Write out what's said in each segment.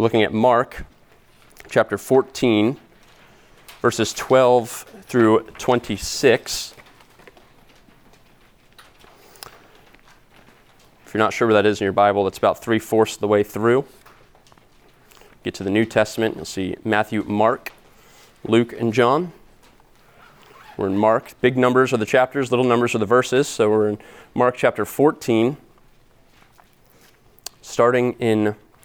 We're looking at Mark chapter 14, verses 12 through 26. If you're not sure where that is in your Bible, that's about three fourths of the way through. Get to the New Testament, you'll see Matthew, Mark, Luke, and John. We're in Mark. Big numbers are the chapters, little numbers are the verses. So we're in Mark chapter 14, starting in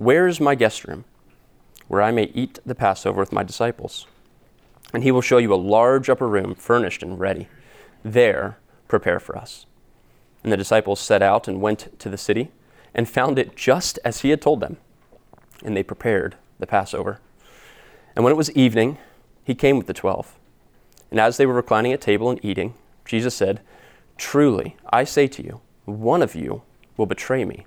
where is my guest room, where I may eat the Passover with my disciples? And he will show you a large upper room, furnished and ready. There, prepare for us. And the disciples set out and went to the city, and found it just as he had told them. And they prepared the Passover. And when it was evening, he came with the twelve. And as they were reclining at table and eating, Jesus said, Truly, I say to you, one of you will betray me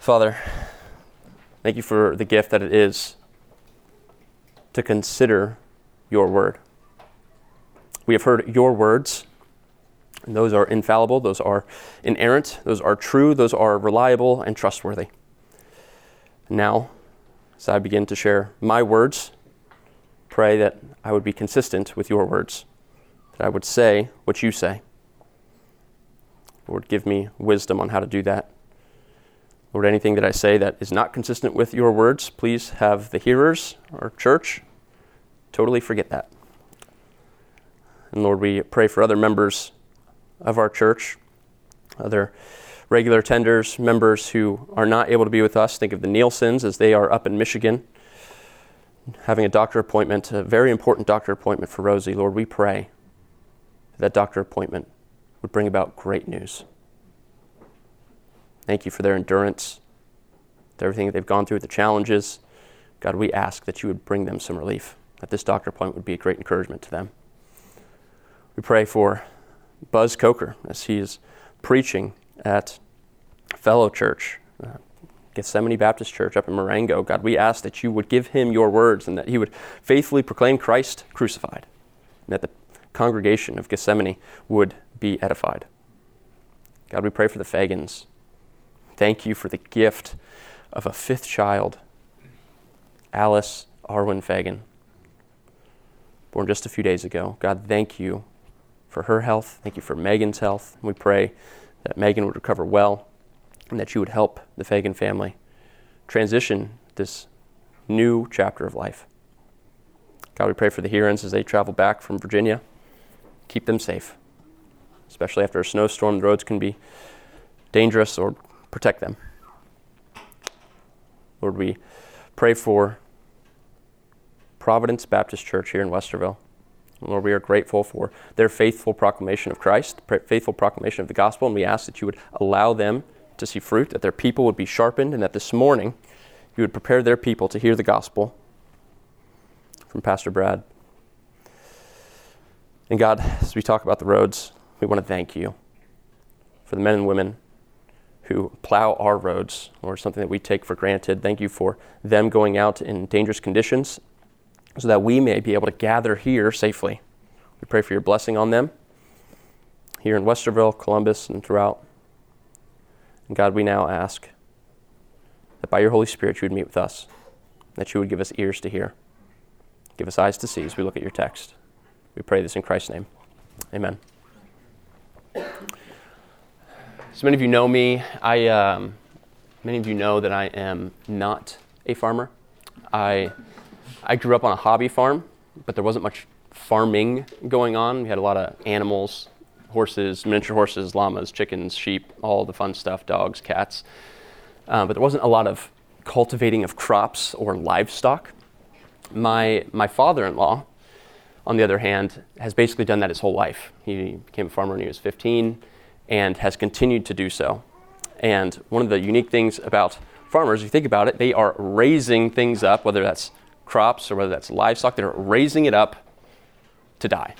Father, thank you for the gift that it is to consider your word. We have heard your words, and those are infallible, those are inerrant, those are true, those are reliable and trustworthy. Now, as I begin to share my words, pray that I would be consistent with your words, that I would say what you say. Lord, give me wisdom on how to do that. Lord, anything that I say that is not consistent with your words, please have the hearers or church totally forget that. And Lord, we pray for other members of our church, other regular tenders, members who are not able to be with us. Think of the Nielsen's as they are up in Michigan having a doctor appointment, a very important doctor appointment for Rosie. Lord, we pray that doctor appointment would bring about great news. Thank you for their endurance, everything that they've gone through, the challenges. God, we ask that you would bring them some relief, that this doctor appointment would be a great encouragement to them. We pray for Buzz Coker as he is preaching at Fellow Church, uh, Gethsemane Baptist Church up in Marengo. God, we ask that you would give him your words and that he would faithfully proclaim Christ crucified, and that the congregation of Gethsemane would be edified. God, we pray for the Fagans thank you for the gift of a fifth child, Alice Arwen Fagan, born just a few days ago. God, thank you for her health. Thank you for Megan's health. We pray that Megan would recover well and that you would help the Fagan family transition this new chapter of life. God, we pray for the Herons as they travel back from Virginia. Keep them safe, especially after a snowstorm. The roads can be dangerous or protect them. Lord, we pray for Providence Baptist Church here in Westerville. Lord, we are grateful for their faithful proclamation of Christ, faithful proclamation of the gospel, and we ask that you would allow them to see fruit, that their people would be sharpened, and that this morning you would prepare their people to hear the gospel from Pastor Brad. And God, as we talk about the roads, we want to thank you for the men and women who plow our roads, or something that we take for granted. Thank you for them going out in dangerous conditions so that we may be able to gather here safely. We pray for your blessing on them here in Westerville, Columbus, and throughout. And God, we now ask that by your Holy Spirit you would meet with us, that you would give us ears to hear, give us eyes to see as we look at your text. We pray this in Christ's name. Amen. So many of you know me. I, um, many of you know that I am not a farmer. I, I grew up on a hobby farm, but there wasn't much farming going on. We had a lot of animals, horses, miniature horses, llamas, chickens, sheep, all the fun stuff, dogs, cats. Uh, but there wasn't a lot of cultivating of crops or livestock. My, my father in law, on the other hand, has basically done that his whole life. He became a farmer when he was 15 and has continued to do so. And one of the unique things about farmers, if you think about it, they are raising things up, whether that's crops or whether that's livestock, they're raising it up to die.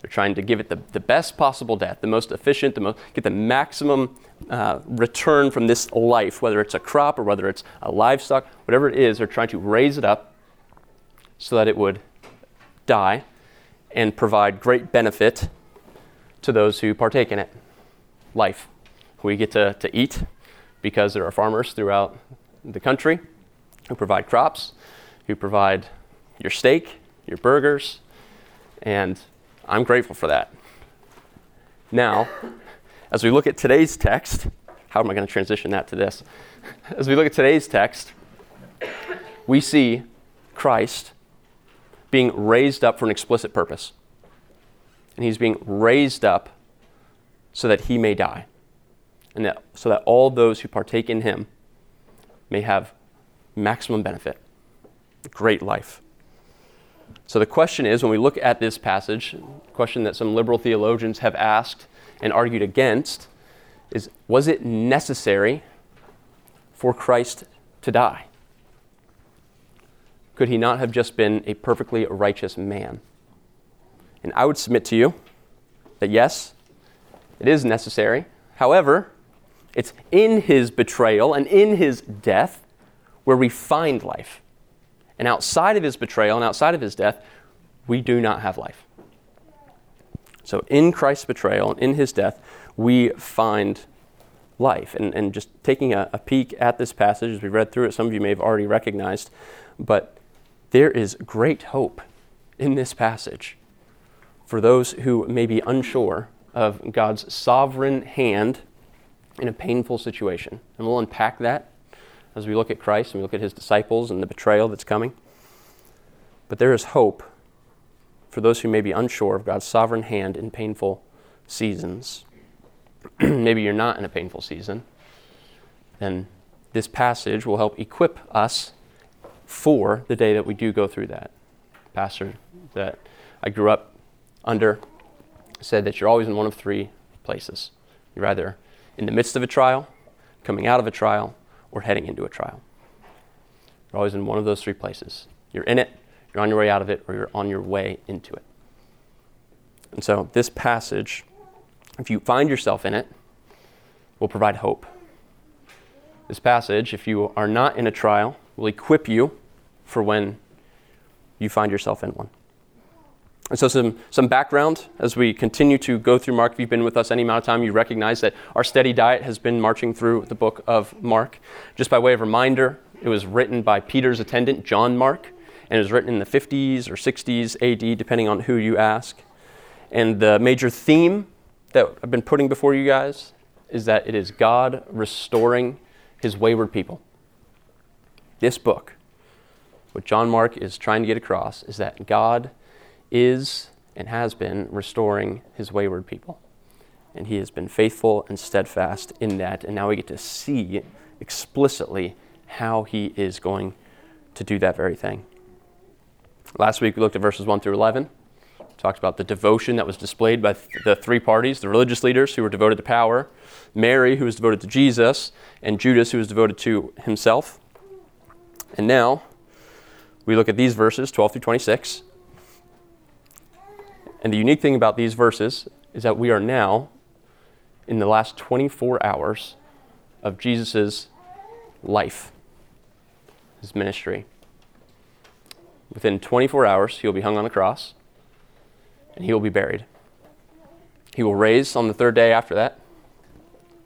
They're trying to give it the, the best possible death, the most efficient, the most, get the maximum uh, return from this life, whether it's a crop or whether it's a livestock, whatever it is, they're trying to raise it up so that it would die and provide great benefit to those who partake in it. Life. We get to, to eat because there are farmers throughout the country who provide crops, who provide your steak, your burgers, and I'm grateful for that. Now, as we look at today's text, how am I going to transition that to this? As we look at today's text, we see Christ being raised up for an explicit purpose. And he's being raised up so that he may die. And that, so that all those who partake in him may have maximum benefit, great life. So the question is when we look at this passage, a question that some liberal theologians have asked and argued against is was it necessary for Christ to die? Could he not have just been a perfectly righteous man? And I would submit to you that yes, it is necessary. However, it's in his betrayal and in his death where we find life. And outside of his betrayal and outside of his death, we do not have life. So in Christ's betrayal and in his death, we find life. And, and just taking a, a peek at this passage as we read through it, some of you may have already recognized, but there is great hope in this passage for those who may be unsure of God's sovereign hand in a painful situation. And we'll unpack that as we look at Christ and we look at his disciples and the betrayal that's coming. But there is hope for those who may be unsure of God's sovereign hand in painful seasons. Maybe you're not in a painful season. Then this passage will help equip us for the day that we do go through that. Pastor that I grew up under said that you're always in one of three places. You're either in the midst of a trial, coming out of a trial, or heading into a trial. You're always in one of those three places. You're in it, you're on your way out of it, or you're on your way into it. And so, this passage, if you find yourself in it, will provide hope. This passage, if you are not in a trial, will equip you for when you find yourself in one. And so, some, some background as we continue to go through Mark. If you've been with us any amount of time, you recognize that our steady diet has been marching through the book of Mark. Just by way of reminder, it was written by Peter's attendant, John Mark, and it was written in the 50s or 60s AD, depending on who you ask. And the major theme that I've been putting before you guys is that it is God restoring his wayward people. This book, what John Mark is trying to get across, is that God is and has been restoring his wayward people. And he has been faithful and steadfast in that. And now we get to see explicitly how he is going to do that very thing. Last week we looked at verses 1 through 11. Talked about the devotion that was displayed by the three parties the religious leaders who were devoted to power, Mary, who was devoted to Jesus, and Judas, who was devoted to himself. And now we look at these verses, 12 through 26. And the unique thing about these verses is that we are now in the last 24 hours of Jesus' life, his ministry. Within 24 hours, he will be hung on the cross and he will be buried. He will raise on the third day after that.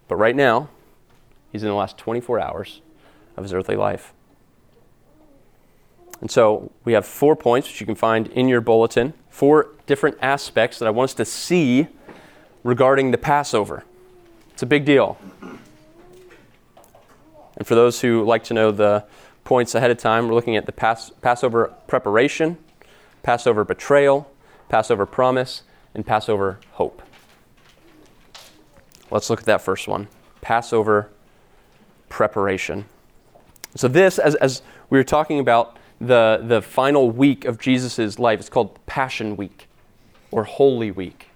But right now, he's in the last 24 hours of his earthly life. And so we have four points, which you can find in your bulletin, four different aspects that I want us to see regarding the Passover. It's a big deal. And for those who like to know the points ahead of time, we're looking at the Pas- Passover preparation, Passover betrayal, Passover promise, and Passover hope. Let's look at that first one Passover preparation. So, this, as, as we were talking about the, the final week of Jesus' life, it's called Passion Week or Holy Week.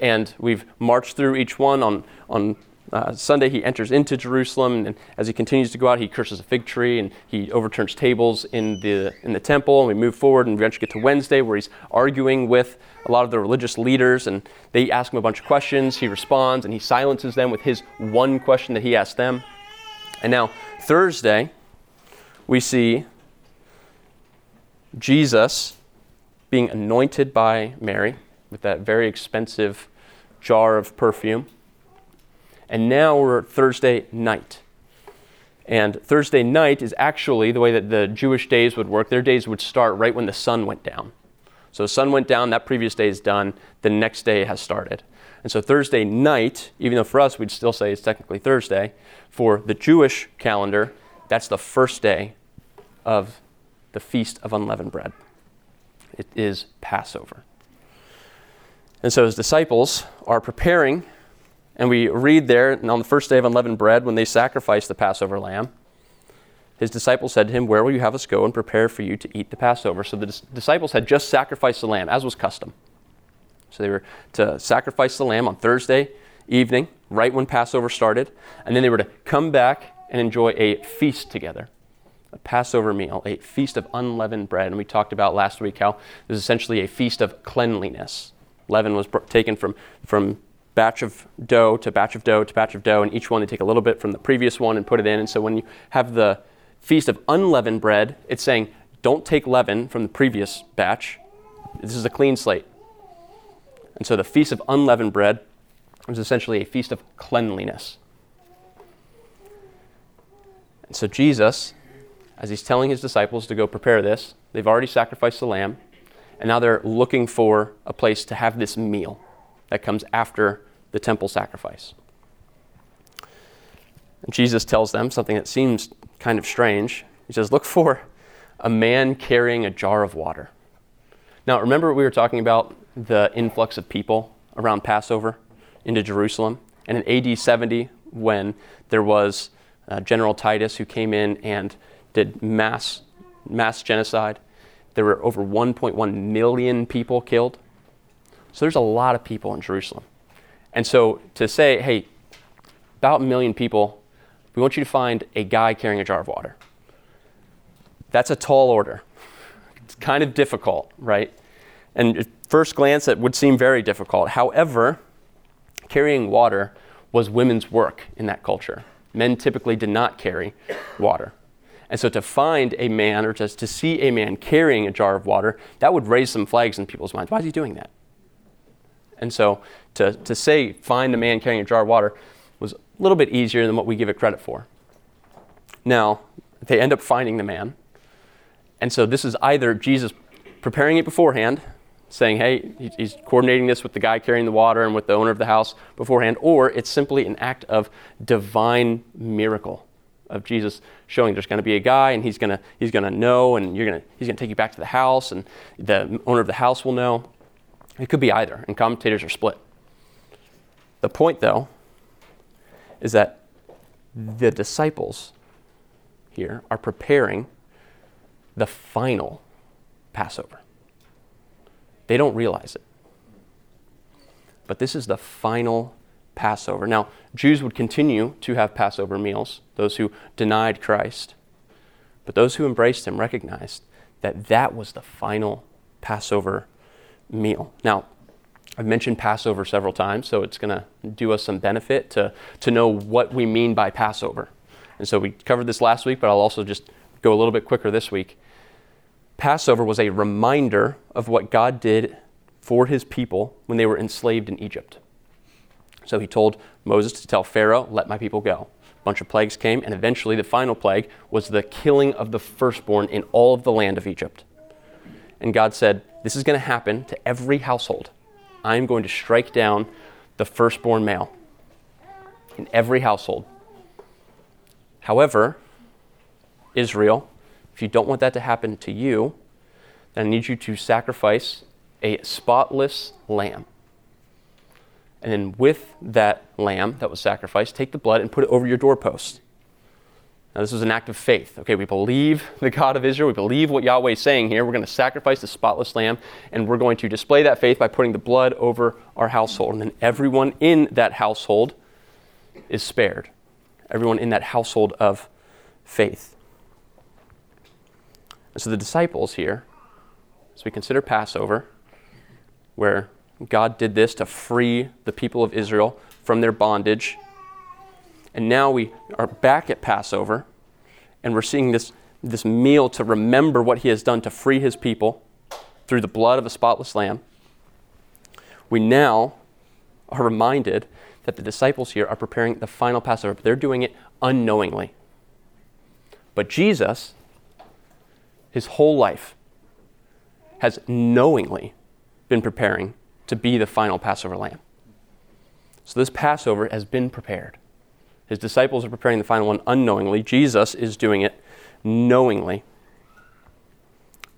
And we've marched through each one on, on uh, Sunday, he enters into Jerusalem, and as he continues to go out, he curses a fig tree and he overturns tables in the, in the temple. And we move forward and we eventually get to Wednesday, where he's arguing with a lot of the religious leaders, and they ask him a bunch of questions. He responds, and he silences them with his one question that he asked them. And now, Thursday, we see Jesus being anointed by Mary with that very expensive jar of perfume. And now we're Thursday night. And Thursday night is actually the way that the Jewish days would work. Their days would start right when the sun went down. So the sun went down, that previous day is done, the next day has started. And so Thursday night, even though for us we'd still say it's technically Thursday, for the Jewish calendar, that's the first day of the Feast of Unleavened Bread. It is Passover. And so his disciples are preparing and we read there, on the first day of unleavened bread, when they sacrificed the Passover lamb, his disciples said to him, Where will you have us go and prepare for you to eat the Passover? So the dis- disciples had just sacrificed the lamb, as was custom. So they were to sacrifice the lamb on Thursday evening, right when Passover started, and then they were to come back and enjoy a feast together. A Passover meal, a feast of unleavened bread. And we talked about last week how was essentially a feast of cleanliness. Leaven was taken from, from batch of dough to batch of dough to batch of dough, and each one they take a little bit from the previous one and put it in. And so when you have the feast of unleavened bread, it's saying, don't take leaven from the previous batch. This is a clean slate. And so the feast of unleavened bread was essentially a feast of cleanliness. And so Jesus, as he's telling his disciples to go prepare this, they've already sacrificed the lamb, and now they're looking for a place to have this meal that comes after the temple sacrifice. And Jesus tells them something that seems kind of strange. He says, Look for a man carrying a jar of water. Now, remember we were talking about the influx of people around Passover into Jerusalem? And in AD 70, when there was uh, General Titus who came in and did mass, mass genocide, there were over 1.1 million people killed. So there's a lot of people in Jerusalem. And so to say, hey, about a million people, we want you to find a guy carrying a jar of water. That's a tall order. It's kind of difficult, right? And at first glance, it would seem very difficult. However, carrying water was women's work in that culture. Men typically did not carry water. And so to find a man or just to see a man carrying a jar of water, that would raise some flags in people's minds. Why is he doing that? And so to, to say, find a man carrying a jar of water was a little bit easier than what we give it credit for. Now, they end up finding the man. And so this is either Jesus preparing it beforehand, saying, hey, he's coordinating this with the guy carrying the water and with the owner of the house beforehand, or it's simply an act of divine miracle of Jesus showing there's going to be a guy and he's going to he's going to know and you're going to he's going to take you back to the house and the owner of the house will know. It could be either, and commentators are split. The point, though, is that the disciples here are preparing the final Passover. They don't realize it. But this is the final Passover. Now, Jews would continue to have Passover meals, those who denied Christ. But those who embraced him recognized that that was the final Passover meal. Now, I've mentioned Passover several times, so it's going to do us some benefit to, to know what we mean by Passover. And so we covered this last week, but I'll also just go a little bit quicker this week. Passover was a reminder of what God did for his people when they were enslaved in Egypt. So he told Moses to tell Pharaoh, Let my people go. A bunch of plagues came, and eventually the final plague was the killing of the firstborn in all of the land of Egypt. And God said, This is going to happen to every household. I'm going to strike down the firstborn male in every household. However, Israel, if you don't want that to happen to you, then I need you to sacrifice a spotless lamb. And then with that lamb that was sacrificed, take the blood and put it over your doorpost. Now, this was an act of faith. Okay, we believe the God of Israel. We believe what Yahweh is saying here. We're going to sacrifice the spotless lamb, and we're going to display that faith by putting the blood over our household. And then everyone in that household is spared. Everyone in that household of faith. And so the disciples here, as we consider Passover, where God did this to free the people of Israel from their bondage and now we are back at Passover, and we're seeing this, this meal to remember what he has done to free his people through the blood of a spotless lamb. We now are reminded that the disciples here are preparing the final Passover, but they're doing it unknowingly. But Jesus, his whole life, has knowingly been preparing to be the final Passover lamb. So this Passover has been prepared. His disciples are preparing the final one unknowingly. Jesus is doing it knowingly.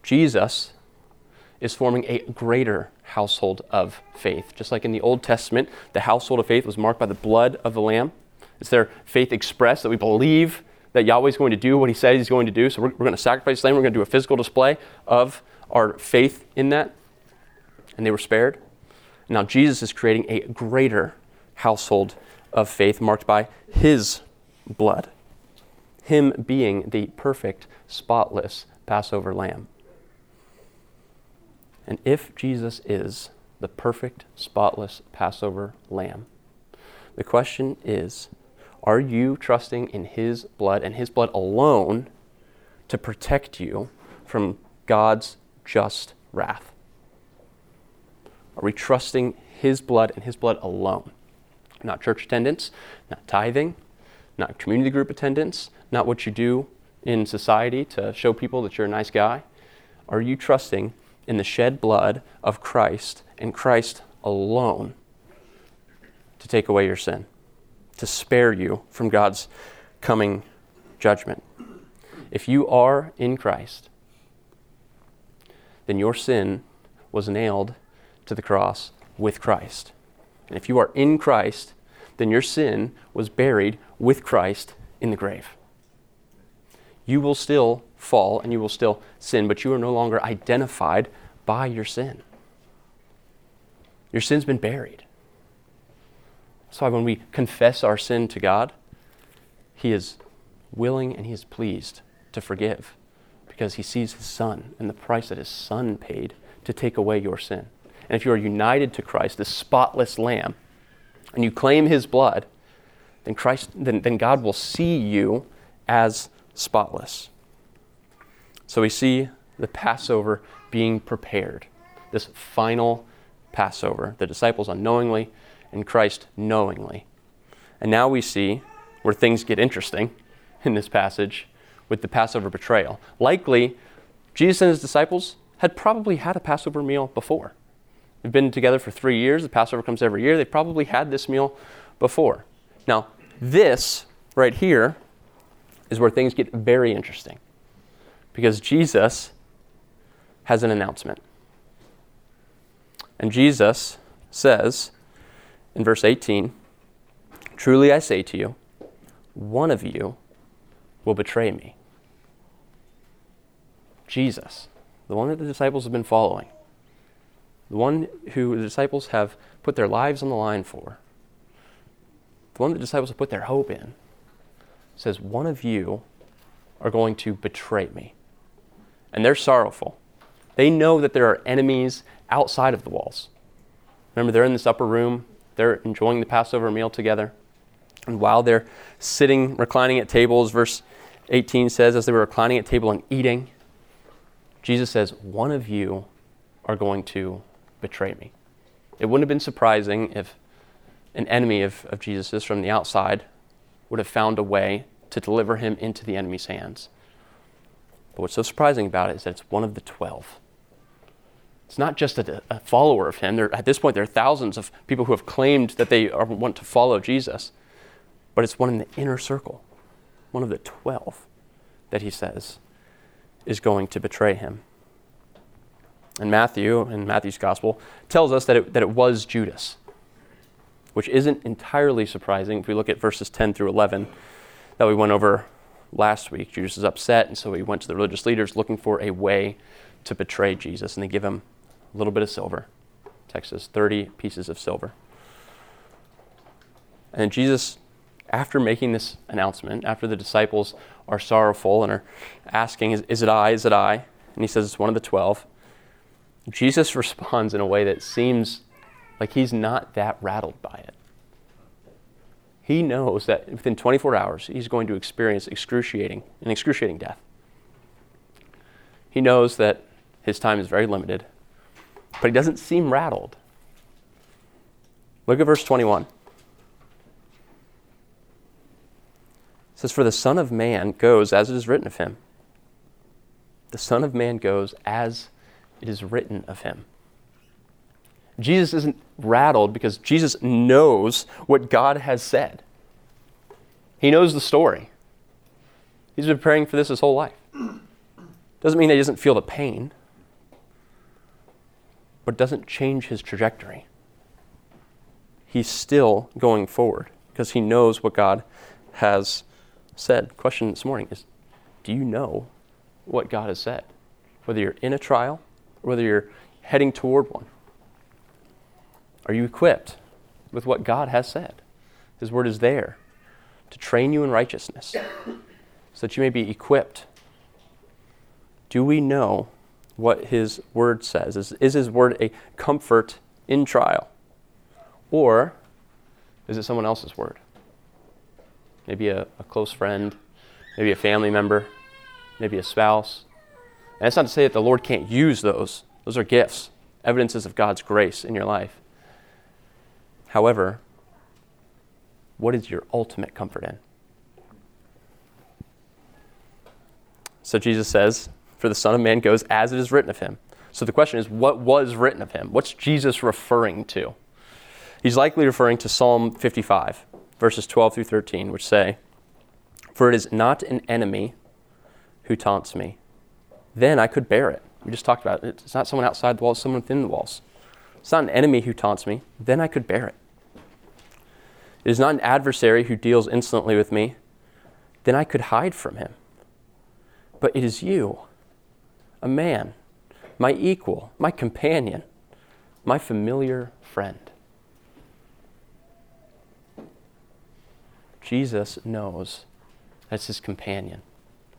Jesus is forming a greater household of faith. Just like in the Old Testament, the household of faith was marked by the blood of the Lamb. It's their faith expressed that we believe that Yahweh is going to do what he says he's going to do. So we're, we're going to sacrifice the lamb. We're going to do a physical display of our faith in that. And they were spared. Now Jesus is creating a greater household of faith marked by his blood, him being the perfect, spotless Passover lamb. And if Jesus is the perfect, spotless Passover lamb, the question is are you trusting in his blood and his blood alone to protect you from God's just wrath? Are we trusting his blood and his blood alone? not church attendance, not tithing, not community group attendance, not what you do in society to show people that you're a nice guy? Are you trusting in the shed blood of Christ and Christ alone to take away your sin, to spare you from God's coming judgment? If you are in Christ, then your sin was nailed to the cross with Christ. And if you are in Christ, then your sin was buried with Christ in the grave. You will still fall and you will still sin, but you are no longer identified by your sin. Your sin's been buried. That's why when we confess our sin to God, He is willing and He is pleased to forgive because He sees His Son and the price that His Son paid to take away your sin. And if you are united to Christ, the spotless Lamb, and you claim his blood, then Christ then, then God will see you as spotless. So we see the Passover being prepared. This final Passover. The disciples unknowingly and Christ knowingly. And now we see where things get interesting in this passage with the Passover betrayal. Likely, Jesus and his disciples had probably had a Passover meal before. They've been together for three years. The Passover comes every year. They've probably had this meal before. Now, this right here is where things get very interesting because Jesus has an announcement. And Jesus says in verse 18, Truly I say to you, one of you will betray me. Jesus, the one that the disciples have been following the one who the disciples have put their lives on the line for, the one the disciples have put their hope in, says, One of you are going to betray me. And they're sorrowful. They know that there are enemies outside of the walls. Remember, they're in this upper room, they're enjoying the Passover meal together. And while they're sitting, reclining at tables, verse 18 says, as they were reclining at table and eating, Jesus says, One of you are going to betray me. It wouldn't have been surprising if an enemy of, of Jesus' from the outside would have found a way to deliver him into the enemy's hands. But what's so surprising about it is that it's one of the twelve. It's not just a, a follower of him. There, at this point, there are thousands of people who have claimed that they are, want to follow Jesus, but it's one in the inner circle, one of the twelve that he says is going to betray him. And Matthew, in Matthew's gospel, tells us that it, that it was Judas, which isn't entirely surprising if we look at verses 10 through 11 that we went over last week. Judas is upset, and so he went to the religious leaders looking for a way to betray Jesus, and they give him a little bit of silver. Text says 30 pieces of silver. And Jesus, after making this announcement, after the disciples are sorrowful and are asking, Is, is it I? Is it I? And he says, It's one of the twelve. Jesus responds in a way that seems like he's not that rattled by it. He knows that within 24 hours, he's going to experience excruciating, an excruciating death. He knows that his time is very limited, but he doesn't seem rattled. Look at verse 21. It says, For the Son of Man goes as it is written of him. The Son of Man goes as it is written of him. Jesus isn't rattled because Jesus knows what God has said. He knows the story. He's been praying for this his whole life. Doesn't mean that he doesn't feel the pain, but doesn't change his trajectory. He's still going forward because he knows what God has said. Question this morning is Do you know what God has said? Whether you're in a trial or whether you're heading toward one. Are you equipped with what God has said? His word is there to train you in righteousness so that you may be equipped. Do we know what His word says? Is, is His word a comfort in trial? Or is it someone else's word? Maybe a, a close friend, maybe a family member, maybe a spouse. And that's not to say that the Lord can't use those. Those are gifts, evidences of God's grace in your life. However, what is your ultimate comfort in? So Jesus says, For the Son of Man goes as it is written of him. So the question is, what was written of him? What's Jesus referring to? He's likely referring to Psalm 55, verses 12 through 13, which say, For it is not an enemy who taunts me. Then I could bear it. We just talked about it. It's not someone outside the walls, it's someone within the walls. It's not an enemy who taunts me. Then I could bear it. It is not an adversary who deals insolently with me, then I could hide from him. But it is you, a man, my equal, my companion, my familiar friend. Jesus knows that's his companion,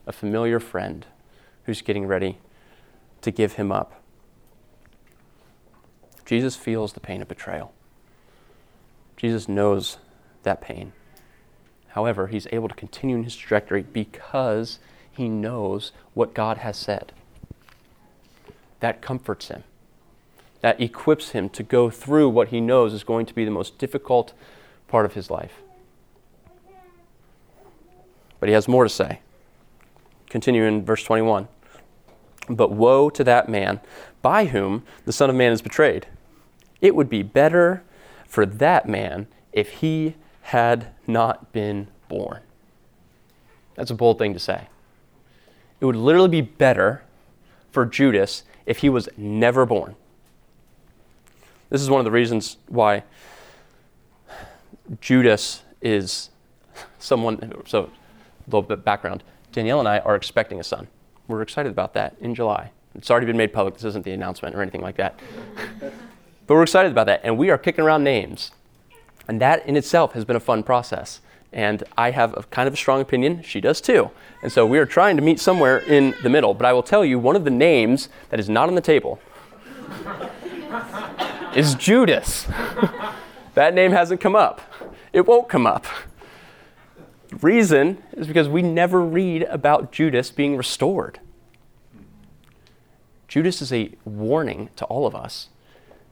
a familiar friend who's getting ready to give him up. Jesus feels the pain of betrayal. Jesus knows that pain. However, he's able to continue in his trajectory because he knows what God has said. That comforts him. That equips him to go through what he knows is going to be the most difficult part of his life. But he has more to say. Continue in verse 21. But woe to that man by whom the Son of Man is betrayed. It would be better for that man if he had not been born. That's a bold thing to say. It would literally be better for Judas if he was never born. This is one of the reasons why Judas is someone. So, a little bit of background. Danielle and I are expecting a son. We're excited about that in July. It's already been made public. This isn't the announcement or anything like that. but we're excited about that. And we are kicking around names. And that in itself has been a fun process. And I have a kind of a strong opinion. She does too. And so we are trying to meet somewhere in the middle. But I will tell you one of the names that is not on the table is Judas. that name hasn't come up. It won't come up. Reason is because we never read about Judas being restored. Judas is a warning to all of us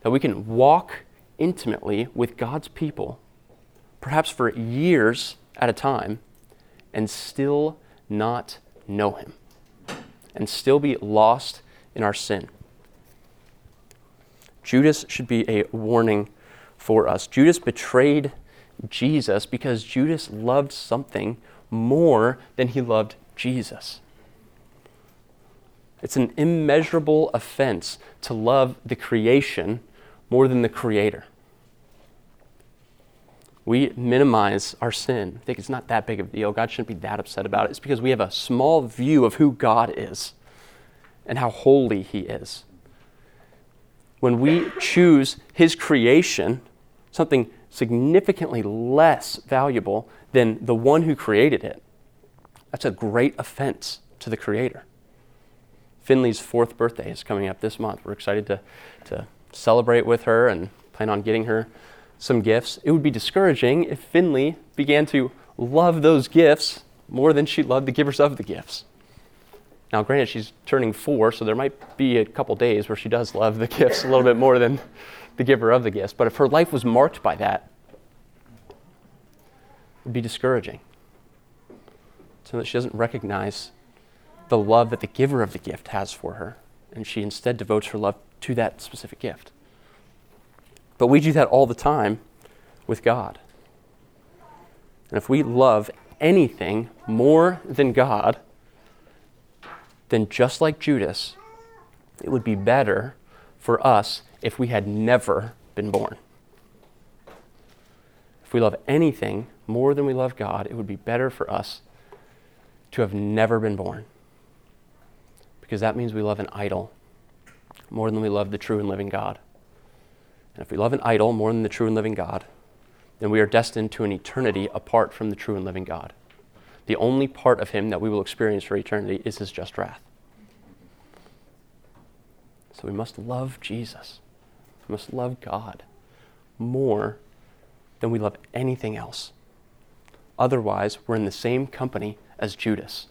that we can walk intimately with God's people, perhaps for years at a time, and still not know Him, and still be lost in our sin. Judas should be a warning for us. Judas betrayed Jesus because Judas loved something more than he loved Jesus. It's an immeasurable offense to love the creation more than the Creator. We minimize our sin. I think it's not that big of a deal. God shouldn't be that upset about it. It's because we have a small view of who God is and how holy He is. When we choose His creation, something significantly less valuable than the one who created it, that's a great offense to the Creator. Finley's fourth birthday is coming up this month. We're excited to, to celebrate with her and plan on getting her some gifts. It would be discouraging if Finley began to love those gifts more than she loved the givers of the gifts. Now, granted, she's turning four, so there might be a couple days where she does love the gifts a little bit more than the giver of the gifts. But if her life was marked by that, it would be discouraging. So that she doesn't recognize the love that the giver of the gift has for her, and she instead devotes her love to that specific gift. But we do that all the time with God. And if we love anything more than God, then just like Judas, it would be better for us if we had never been born. If we love anything more than we love God, it would be better for us to have never been born because that means we love an idol more than we love the true and living God. And if we love an idol more than the true and living God, then we are destined to an eternity apart from the true and living God. The only part of Him that we will experience for eternity is His just wrath. So we must love Jesus. Must love God more than we love anything else. Otherwise, we're in the same company as Judas.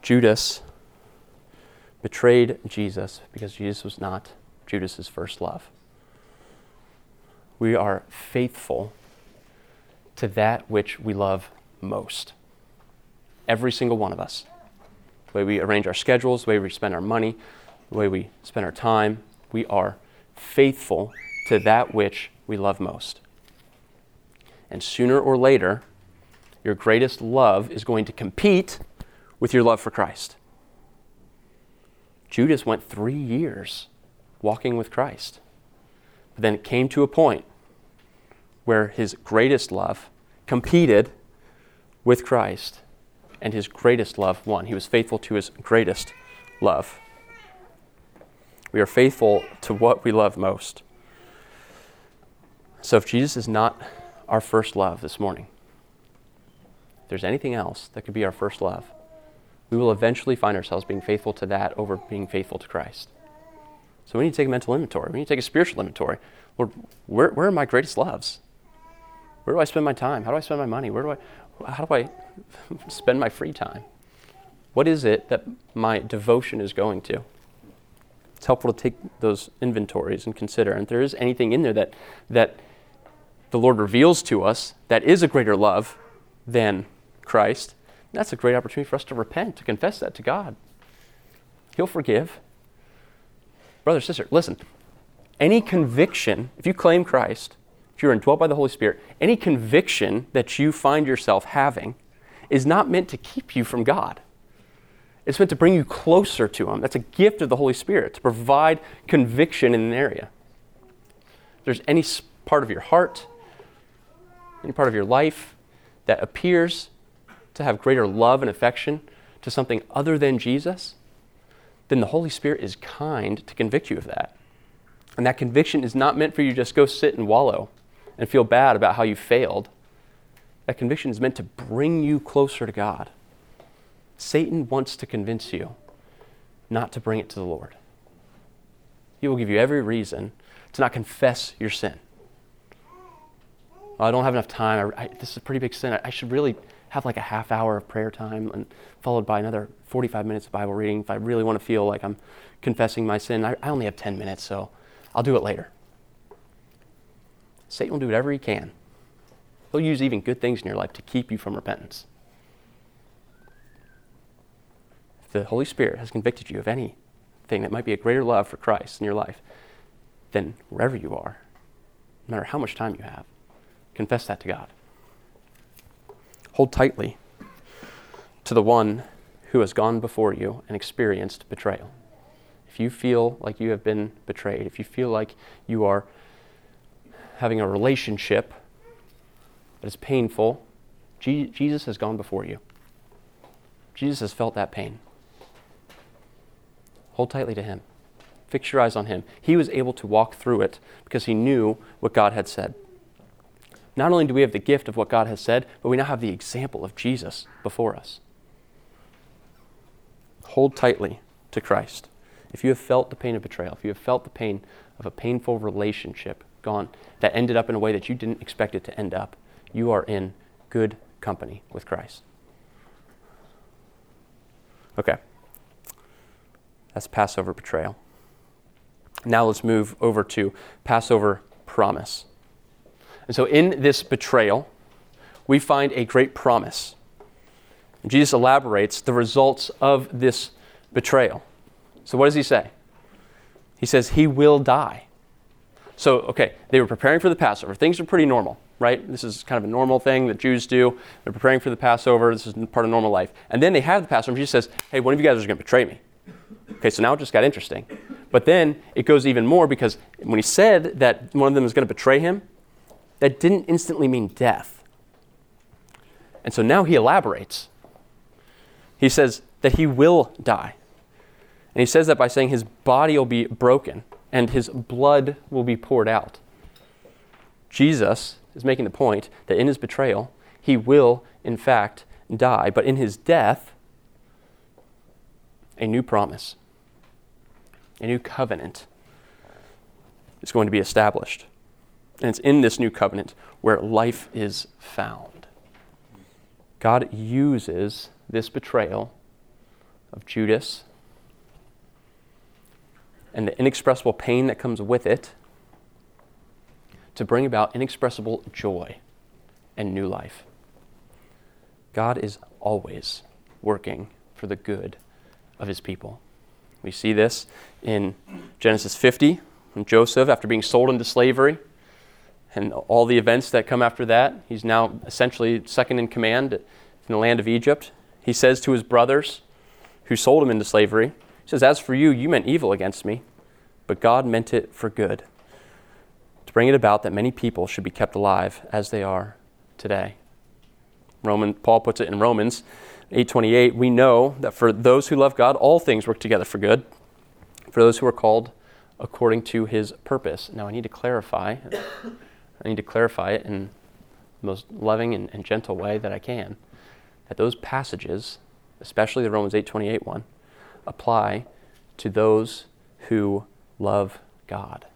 Judas betrayed Jesus because Jesus was not Judas's first love. We are faithful to that which we love most. Every single one of us. The way we arrange our schedules, the way we spend our money, the way we spend our time, we are faithful to that which we love most. And sooner or later, your greatest love is going to compete with your love for Christ. Judas went three years walking with Christ. But then it came to a point where his greatest love competed with Christ, and his greatest love won. He was faithful to his greatest love. We are faithful to what we love most. So if Jesus is not our first love this morning, if there's anything else that could be our first love, we will eventually find ourselves being faithful to that over being faithful to Christ. So we need to take a mental inventory. We need to take a spiritual inventory. Lord, where, where are my greatest loves? Where do I spend my time? How do I spend my money? Where do I, how do I spend my free time? What is it that my devotion is going to? It's helpful to take those inventories and consider. And if there is anything in there that, that the Lord reveals to us that is a greater love than Christ, that's a great opportunity for us to repent, to confess that to God. He'll forgive. Brother, sister, listen. Any conviction, if you claim Christ, if you're indwelt by the Holy Spirit, any conviction that you find yourself having is not meant to keep you from God. It's meant to bring you closer to Him. That's a gift of the Holy Spirit, to provide conviction in an area. If there's any part of your heart, any part of your life that appears to have greater love and affection to something other than Jesus, then the Holy Spirit is kind to convict you of that. And that conviction is not meant for you to just go sit and wallow and feel bad about how you failed. That conviction is meant to bring you closer to God. Satan wants to convince you not to bring it to the Lord. He will give you every reason to not confess your sin. I don't have enough time. I, I, this is a pretty big sin. I, I, should really have like a half hour of prayer time and followed by another 45 minutes of Bible reading if I really want to feel like I'm confessing my sin. I, I only have 10 minutes, so I'll do it later. Satan will do whatever he can. He'll use even good things in your life to keep you from repentance. If the Holy Spirit has convicted you of anything that might be a greater love for Christ in your life, then wherever you are, no matter how much time you have, confess that to God. Hold tightly to the one who has gone before you and experienced betrayal. If you feel like you have been betrayed, if you feel like you are having a relationship that is painful, Jesus has gone before you. Jesus has felt that pain. Hold tightly to him. Fix your eyes on him. He was able to walk through it because he knew what God had said. Not only do we have the gift of what God has said, but we now have the example of Jesus before us. Hold tightly to Christ. If you have felt the pain of betrayal, if you have felt the pain of a painful relationship gone that ended up in a way that you didn't expect it to end up, you are in good company with Christ. Okay. That's Passover betrayal. Now let's move over to Passover promise. And so in this betrayal, we find a great promise. And Jesus elaborates the results of this betrayal. So what does he say? He says, He will die. So, okay, they were preparing for the Passover. Things are pretty normal right? This is kind of a normal thing that Jews do. They're preparing for the Passover. This is part of normal life. And then they have the Passover. Jesus says, hey, one of you guys is going to betray me. Okay, so now it just got interesting. But then it goes even more because when he said that one of them is going to betray him, that didn't instantly mean death. And so now he elaborates. He says that he will die. And he says that by saying his body will be broken and his blood will be poured out. Jesus is making the point that in his betrayal, he will, in fact, die. But in his death, a new promise, a new covenant is going to be established. And it's in this new covenant where life is found. God uses this betrayal of Judas and the inexpressible pain that comes with it to bring about inexpressible joy and new life. God is always working for the good of his people. We see this in Genesis 50, when Joseph, after being sold into slavery, and all the events that come after that, he's now essentially second in command in the land of Egypt. He says to his brothers who sold him into slavery, he says, As for you, you meant evil against me, but God meant it for good to bring it about that many people should be kept alive as they are today. Roman, Paul puts it in Romans 8:28, we know that for those who love God, all things work together for good, for those who are called according to his purpose. Now I need to clarify, I need to clarify it in the most loving and, and gentle way that I can, that those passages, especially the Romans 8:28 one, apply to those who love God,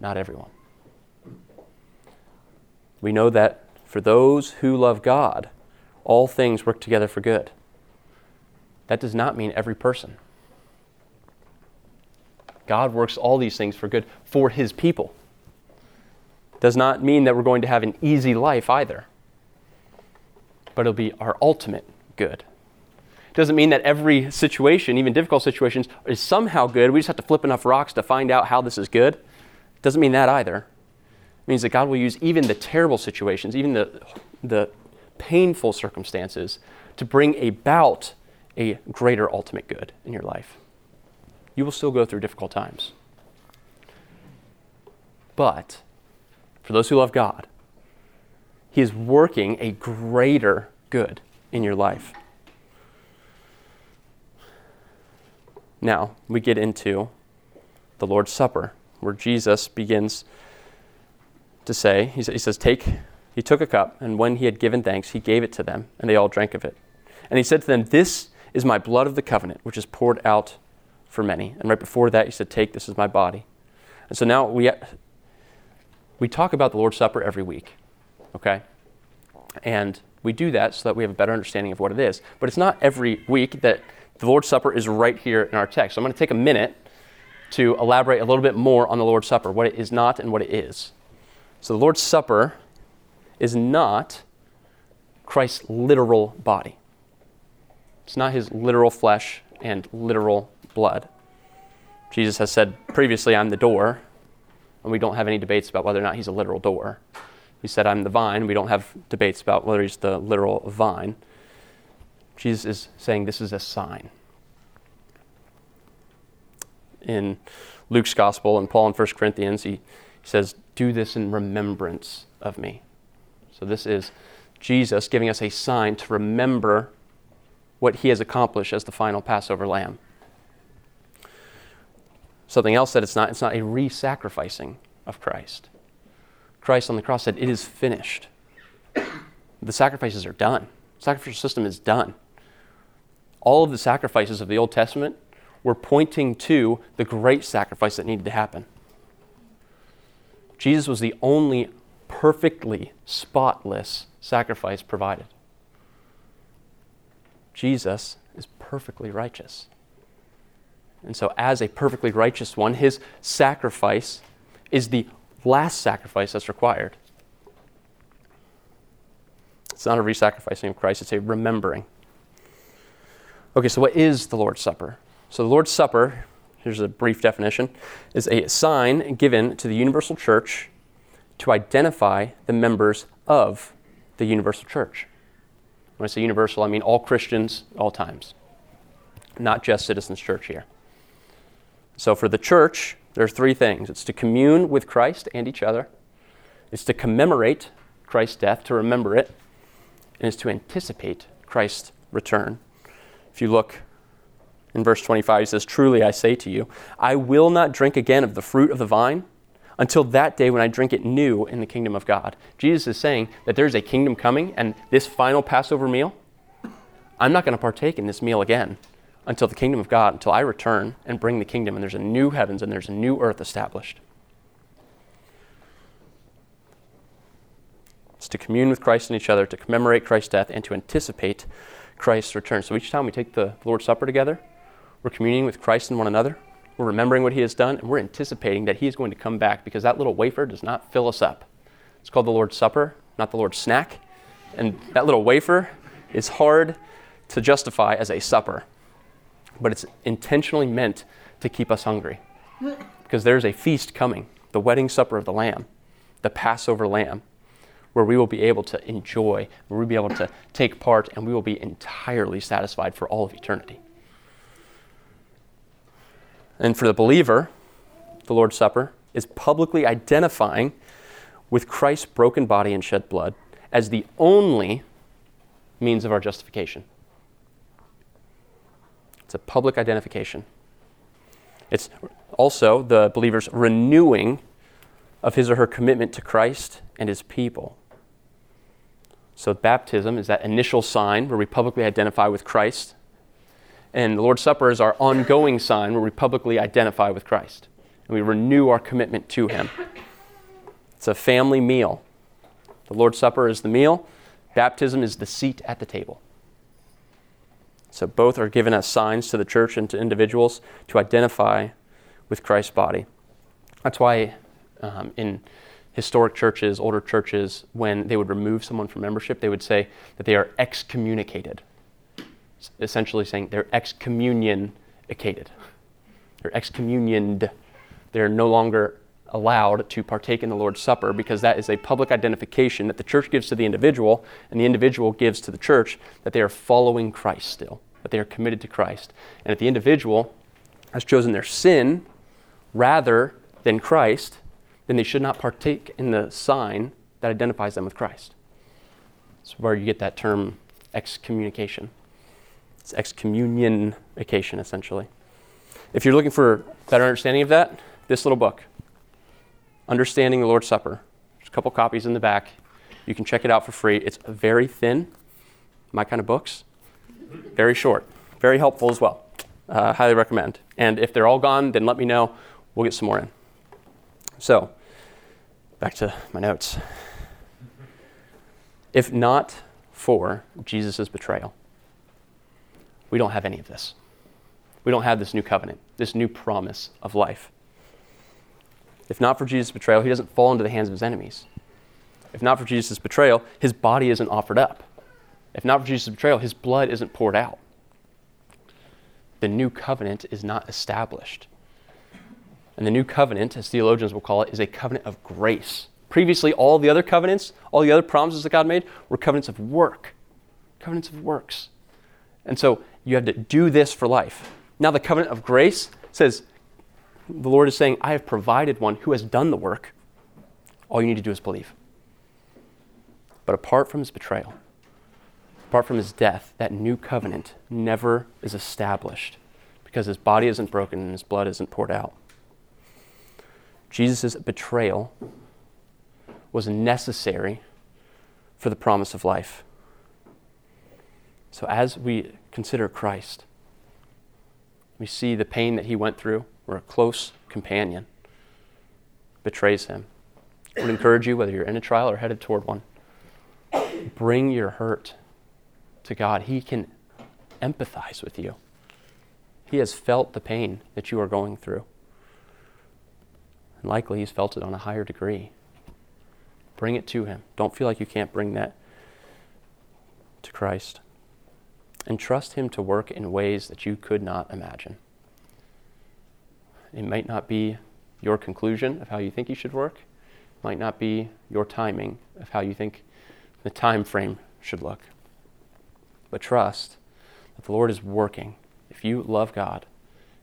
not everyone. We know that for those who love God, all things work together for good. That does not mean every person. God works all these things for good for his people. Does not mean that we're going to have an easy life either, but it'll be our ultimate good. Doesn't mean that every situation, even difficult situations, is somehow good. We just have to flip enough rocks to find out how this is good. Doesn't mean that either It means that God will use even the terrible situations, even the, the painful circumstances, to bring about a greater ultimate good in your life. You will still go through difficult times. But for those who love God, He is working a greater good in your life. Now, we get into the Lord's Supper, where Jesus begins to say, he says, Take, he took a cup, and when he had given thanks, he gave it to them, and they all drank of it. And he said to them, This is my blood of the covenant, which is poured out for many. And right before that, he said, Take, this is my body. And so now we, we talk about the Lord's Supper every week, okay? And we do that so that we have a better understanding of what it is. But it's not every week that the Lord's Supper is right here in our text. So I'm going to take a minute to elaborate a little bit more on the Lord's Supper, what it is not and what it is. So the Lord's Supper is not Christ's literal body. It's not his literal flesh and literal blood. Jesus has said previously, I'm the door, and we don't have any debates about whether or not he's a literal door. He said, I'm the vine. We don't have debates about whether he's the literal vine. Jesus is saying this is a sign. In Luke's gospel and Paul in 1 Corinthians, he, he says, Do this in remembrance of me. So this is Jesus giving us a sign to remember what he has accomplished as the final Passover lamb. Something else that it's not, it's not a re sacrificing of Christ. Christ on the cross said, It is finished. The sacrifices are done. The sacrificial system is done. All of the sacrifices of the Old Testament were pointing to the great sacrifice that needed to happen. Jesus was the only perfectly spotless sacrifice provided. Jesus is perfectly righteous. And so, as a perfectly righteous one, his sacrifice is the last sacrifice that's required. It's not a re sacrificing of Christ, it's a remembering. Okay, so what is the Lord's Supper? So, the Lord's Supper, here's a brief definition, is a sign given to the universal church to identify the members of the universal church. When I say universal, I mean all Christians, all times, not just Citizens Church here. So for the church, there are three things it's to commune with Christ and each other, it's to commemorate Christ's death, to remember it, and it's to anticipate Christ's return. If you look in verse 25, he says, Truly I say to you, I will not drink again of the fruit of the vine until that day when I drink it new in the kingdom of God. Jesus is saying that there's a kingdom coming, and this final Passover meal, I'm not going to partake in this meal again until the kingdom of God, until I return and bring the kingdom, and there's a new heavens and there's a new earth established. It's to commune with Christ and each other, to commemorate Christ's death, and to anticipate Christ's return. So each time we take the Lord's Supper together, we're communing with Christ and one another. We're remembering what He has done, and we're anticipating that He is going to come back because that little wafer does not fill us up. It's called the Lord's Supper, not the Lord's snack. And that little wafer is hard to justify as a supper but it's intentionally meant to keep us hungry. Because there's a feast coming, the wedding supper of the Lamb, the Passover Lamb, where we will be able to enjoy, where we'll be able to take part, and we will be entirely satisfied for all of eternity. And for the believer, the Lord's Supper is publicly identifying with Christ's broken body and shed blood as the only means of our justification. It's a public identification. It's also the believer's renewing of his or her commitment to Christ and his people. So, baptism is that initial sign where we publicly identify with Christ. And the Lord's Supper is our ongoing sign where we publicly identify with Christ and we renew our commitment to Him. It's a family meal. The Lord's Supper is the meal, baptism is the seat at the table. So both are given as signs to the church and to individuals to identify with Christ's body. That's why um, in historic churches, older churches, when they would remove someone from membership, they would say that they are excommunicated. Essentially saying they're excommunicated. They're excommunioned. They're no longer allowed to partake in the Lord's Supper because that is a public identification that the church gives to the individual and the individual gives to the church that they are following Christ still, that they are committed to Christ. And if the individual has chosen their sin rather than Christ, then they should not partake in the sign that identifies them with Christ. That's where you get that term excommunication. It's excommunication, essentially. If you're looking for better understanding of that, this little book, Understanding the Lord's Supper. There's a couple copies in the back. You can check it out for free. It's very thin, my kind of books, very short, very helpful as well. Uh, highly recommend. And if they're all gone, then let me know. We'll get some more in. So, back to my notes. If not for Jesus' betrayal, we don't have any of this. We don't have this new covenant, this new promise of life. If not for Jesus' betrayal, he doesn't fall into the hands of his enemies. If not for Jesus' betrayal, his body isn't offered up. If not for Jesus' betrayal, his blood isn't poured out. The new covenant is not established. And the new covenant, as theologians will call it, is a covenant of grace. Previously, all the other covenants, all the other promises that God made, were covenants of work, covenants of works. And so you have to do this for life. Now, the covenant of grace says, the Lord is saying, I have provided one who has done the work. All you need to do is believe. But apart from his betrayal, apart from his death, that new covenant never is established because his body isn't broken and his blood isn't poured out. Jesus' betrayal was necessary for the promise of life. So, as we consider Christ, we see the pain that he went through, where a close companion betrays him. I would encourage you, whether you're in a trial or headed toward one, bring your hurt to God. He can empathize with you. He has felt the pain that you are going through. And likely he's felt it on a higher degree. Bring it to him. Don't feel like you can't bring that to Christ. And trust him to work in ways that you could not imagine. It might not be your conclusion of how you think he should work. It might not be your timing of how you think the time frame should look. But trust that the Lord is working. If you love God,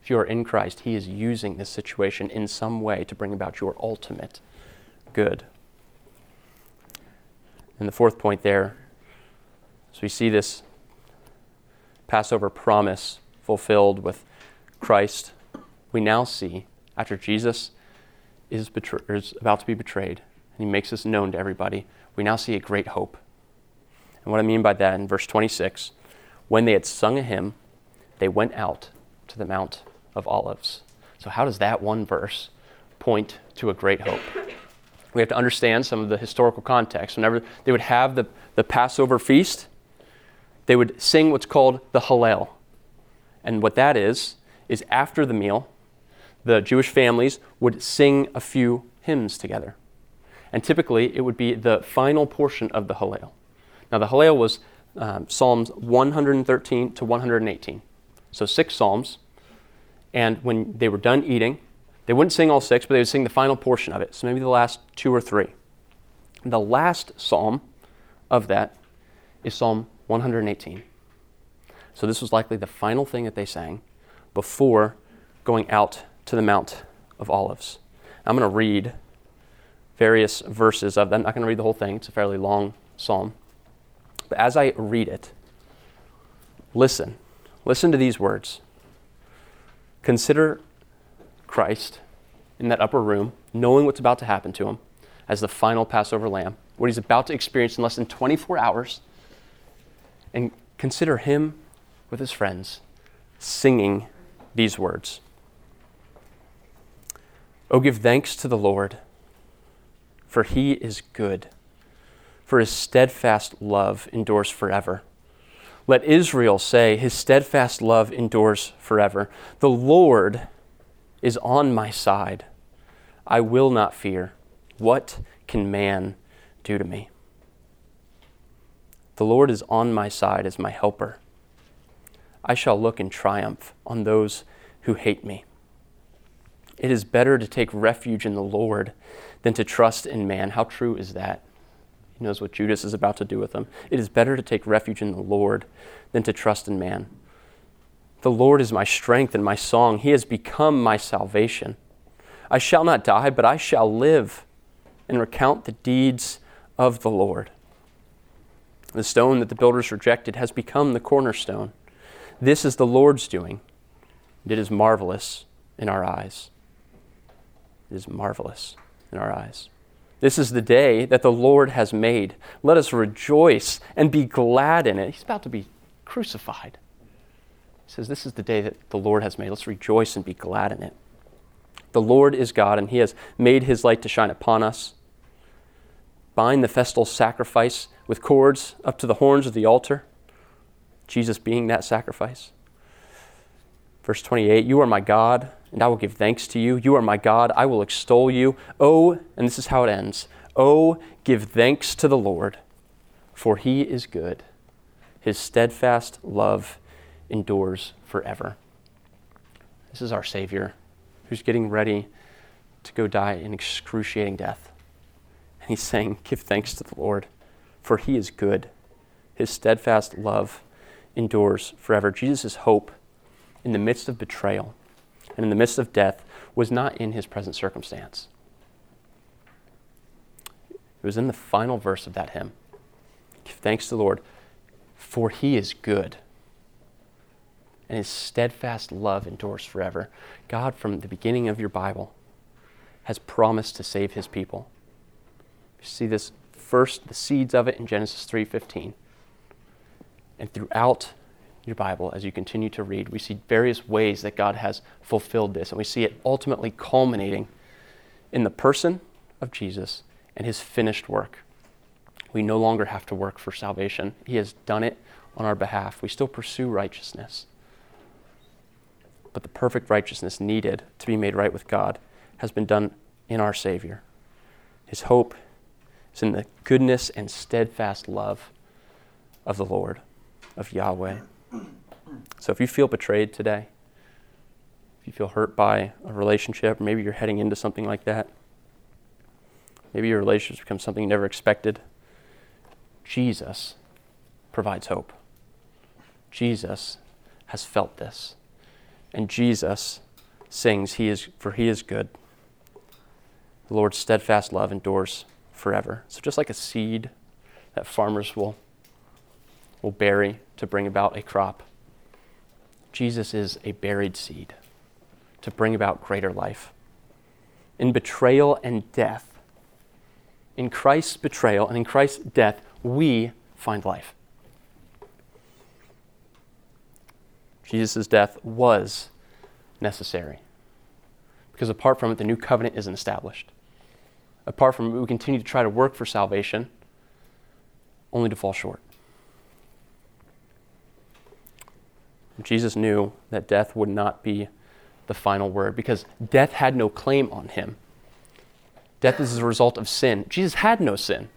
if you are in Christ, He is using this situation in some way to bring about your ultimate good. And the fourth point there, so we see this Passover promise fulfilled with Christ. We now see, after Jesus is, betray- is about to be betrayed, and he makes this known to everybody, we now see a great hope. And what I mean by that in verse 26 when they had sung a hymn, they went out to the Mount of Olives. So, how does that one verse point to a great hope? We have to understand some of the historical context. Whenever they would have the, the Passover feast, they would sing what's called the Hallel. And what that is, is after the meal, the Jewish families would sing a few hymns together. And typically, it would be the final portion of the Hallel. Now, the Hallel was um, Psalms 113 to 118. So, six Psalms. And when they were done eating, they wouldn't sing all six, but they would sing the final portion of it. So, maybe the last two or three. The last Psalm of that is Psalm 118. So, this was likely the final thing that they sang before going out to the Mount of Olives. I'm going to read various verses of them. I'm not going to read the whole thing, it's a fairly long psalm. But as I read it, listen. Listen to these words. Consider Christ in that upper room, knowing what's about to happen to him as the final Passover lamb, what he's about to experience in less than 24 hours, and consider him with his friends singing these words. Oh, give thanks to the Lord, for he is good for his steadfast love endures forever. Let Israel say, His steadfast love endures forever. The Lord is on my side. I will not fear. What can man do to me? The Lord is on my side as my helper. I shall look in triumph on those who hate me. It is better to take refuge in the Lord than to trust in man. How true is that? He knows what Judas is about to do with him. It is better to take refuge in the Lord than to trust in man. The Lord is my strength and my song. He has become my salvation. I shall not die, but I shall live and recount the deeds of the Lord. The stone that the builders rejected has become the cornerstone. This is the Lord's doing. and It is marvelous in our eyes. It is marvelous in our eyes. This is the day that the Lord has made. Let us rejoice and be glad in it. He's about to be crucified. He says, This is the day that the Lord has made. Let's rejoice and be glad in it. The Lord is God, and He has made His light to shine upon us. Bind the festal sacrifice with cords up to the horns of the altar, Jesus being that sacrifice. Verse 28 You are my God, and I will give thanks to you. You are my God, I will extol you. Oh, and this is how it ends Oh, give thanks to the Lord, for he is good. His steadfast love endures forever. This is our Savior who's getting ready to go die an excruciating death. And he's saying, Give thanks to the Lord, for he is good. His steadfast love endures forever. Jesus' hope in the midst of betrayal and in the midst of death was not in his present circumstance. It was in the final verse of that hymn. Give thanks to the Lord, for he is good. And his steadfast love endures forever. God, from the beginning of your Bible, has promised to save his people. You see this first, the seeds of it in Genesis 3:15. And throughout your Bible, as you continue to read, we see various ways that God has fulfilled this. And we see it ultimately culminating in the person of Jesus and his finished work. We no longer have to work for salvation. He has done it on our behalf. We still pursue righteousness. But the perfect righteousness needed to be made right with God has been done in our Savior. His hope is in the goodness and steadfast love of the Lord, of Yahweh. So if you feel betrayed today, if you feel hurt by a relationship, maybe you're heading into something like that, Maybe your relationships become something you never expected. Jesus provides hope. Jesus has felt this. And Jesus sings, He is for He is good. The Lord's steadfast love endures forever. So just like a seed that farmers will, will bury to bring about a crop, Jesus is a buried seed to bring about greater life. In betrayal and death, in Christ's betrayal and in Christ's death, we find life. Jesus' death was necessary. Because apart from it, the new covenant isn't established. Apart from it, we continue to try to work for salvation, only to fall short. Jesus knew that death would not be the final word because death had no claim on him. Death is a result of sin. Jesus had no sin.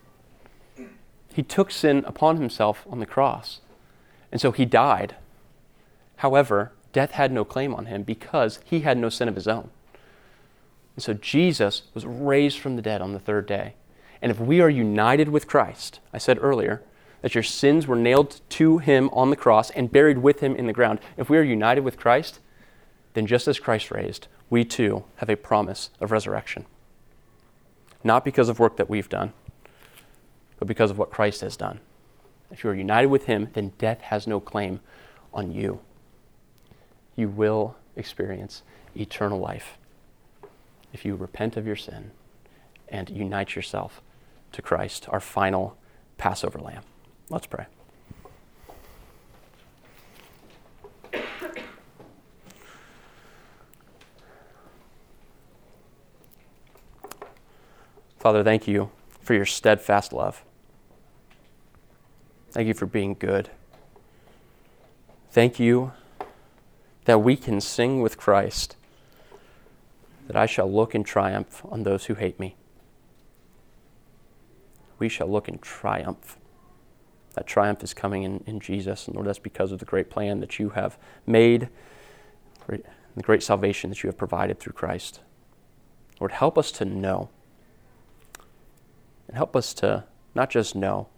He took sin upon himself on the cross. And so he died. However, death had no claim on him because he had no sin of his own. And so Jesus was raised from the dead on the third day. And if we are united with Christ, I said earlier that your sins were nailed to him on the cross and buried with him in the ground. If we are united with Christ, then just as Christ raised, we too have a promise of resurrection not because of work that we've done, but because of what Christ has done. If you are united with Him, then death has no claim on you. You will experience eternal life if you repent of your sin and unite yourself to Christ, our final Passover lamb. Let's pray. Father, thank you for your steadfast love. Thank you for being good. Thank you that we can sing with Christ that I shall look in triumph on those who hate me. We shall look in triumph. That triumph is coming in, in Jesus. And Lord, that's because of the great plan that you have made, the great salvation that you have provided through Christ. Lord, help us to know and help us to not just know,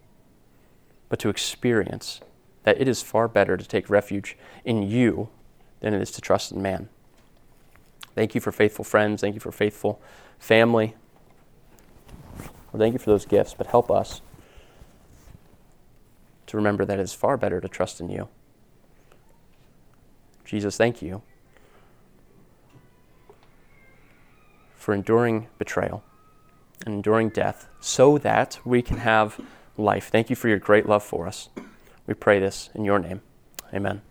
but to experience that it is far better to take refuge in you than it is to trust in man. Thank you for faithful friends. Thank you for faithful family. Well, thank you for those gifts, but help us to remember that it is far better to trust in you. Jesus, thank you for enduring betrayal and enduring death so that we can have life. Thank you for your great love for us. We pray this in your name. Amen.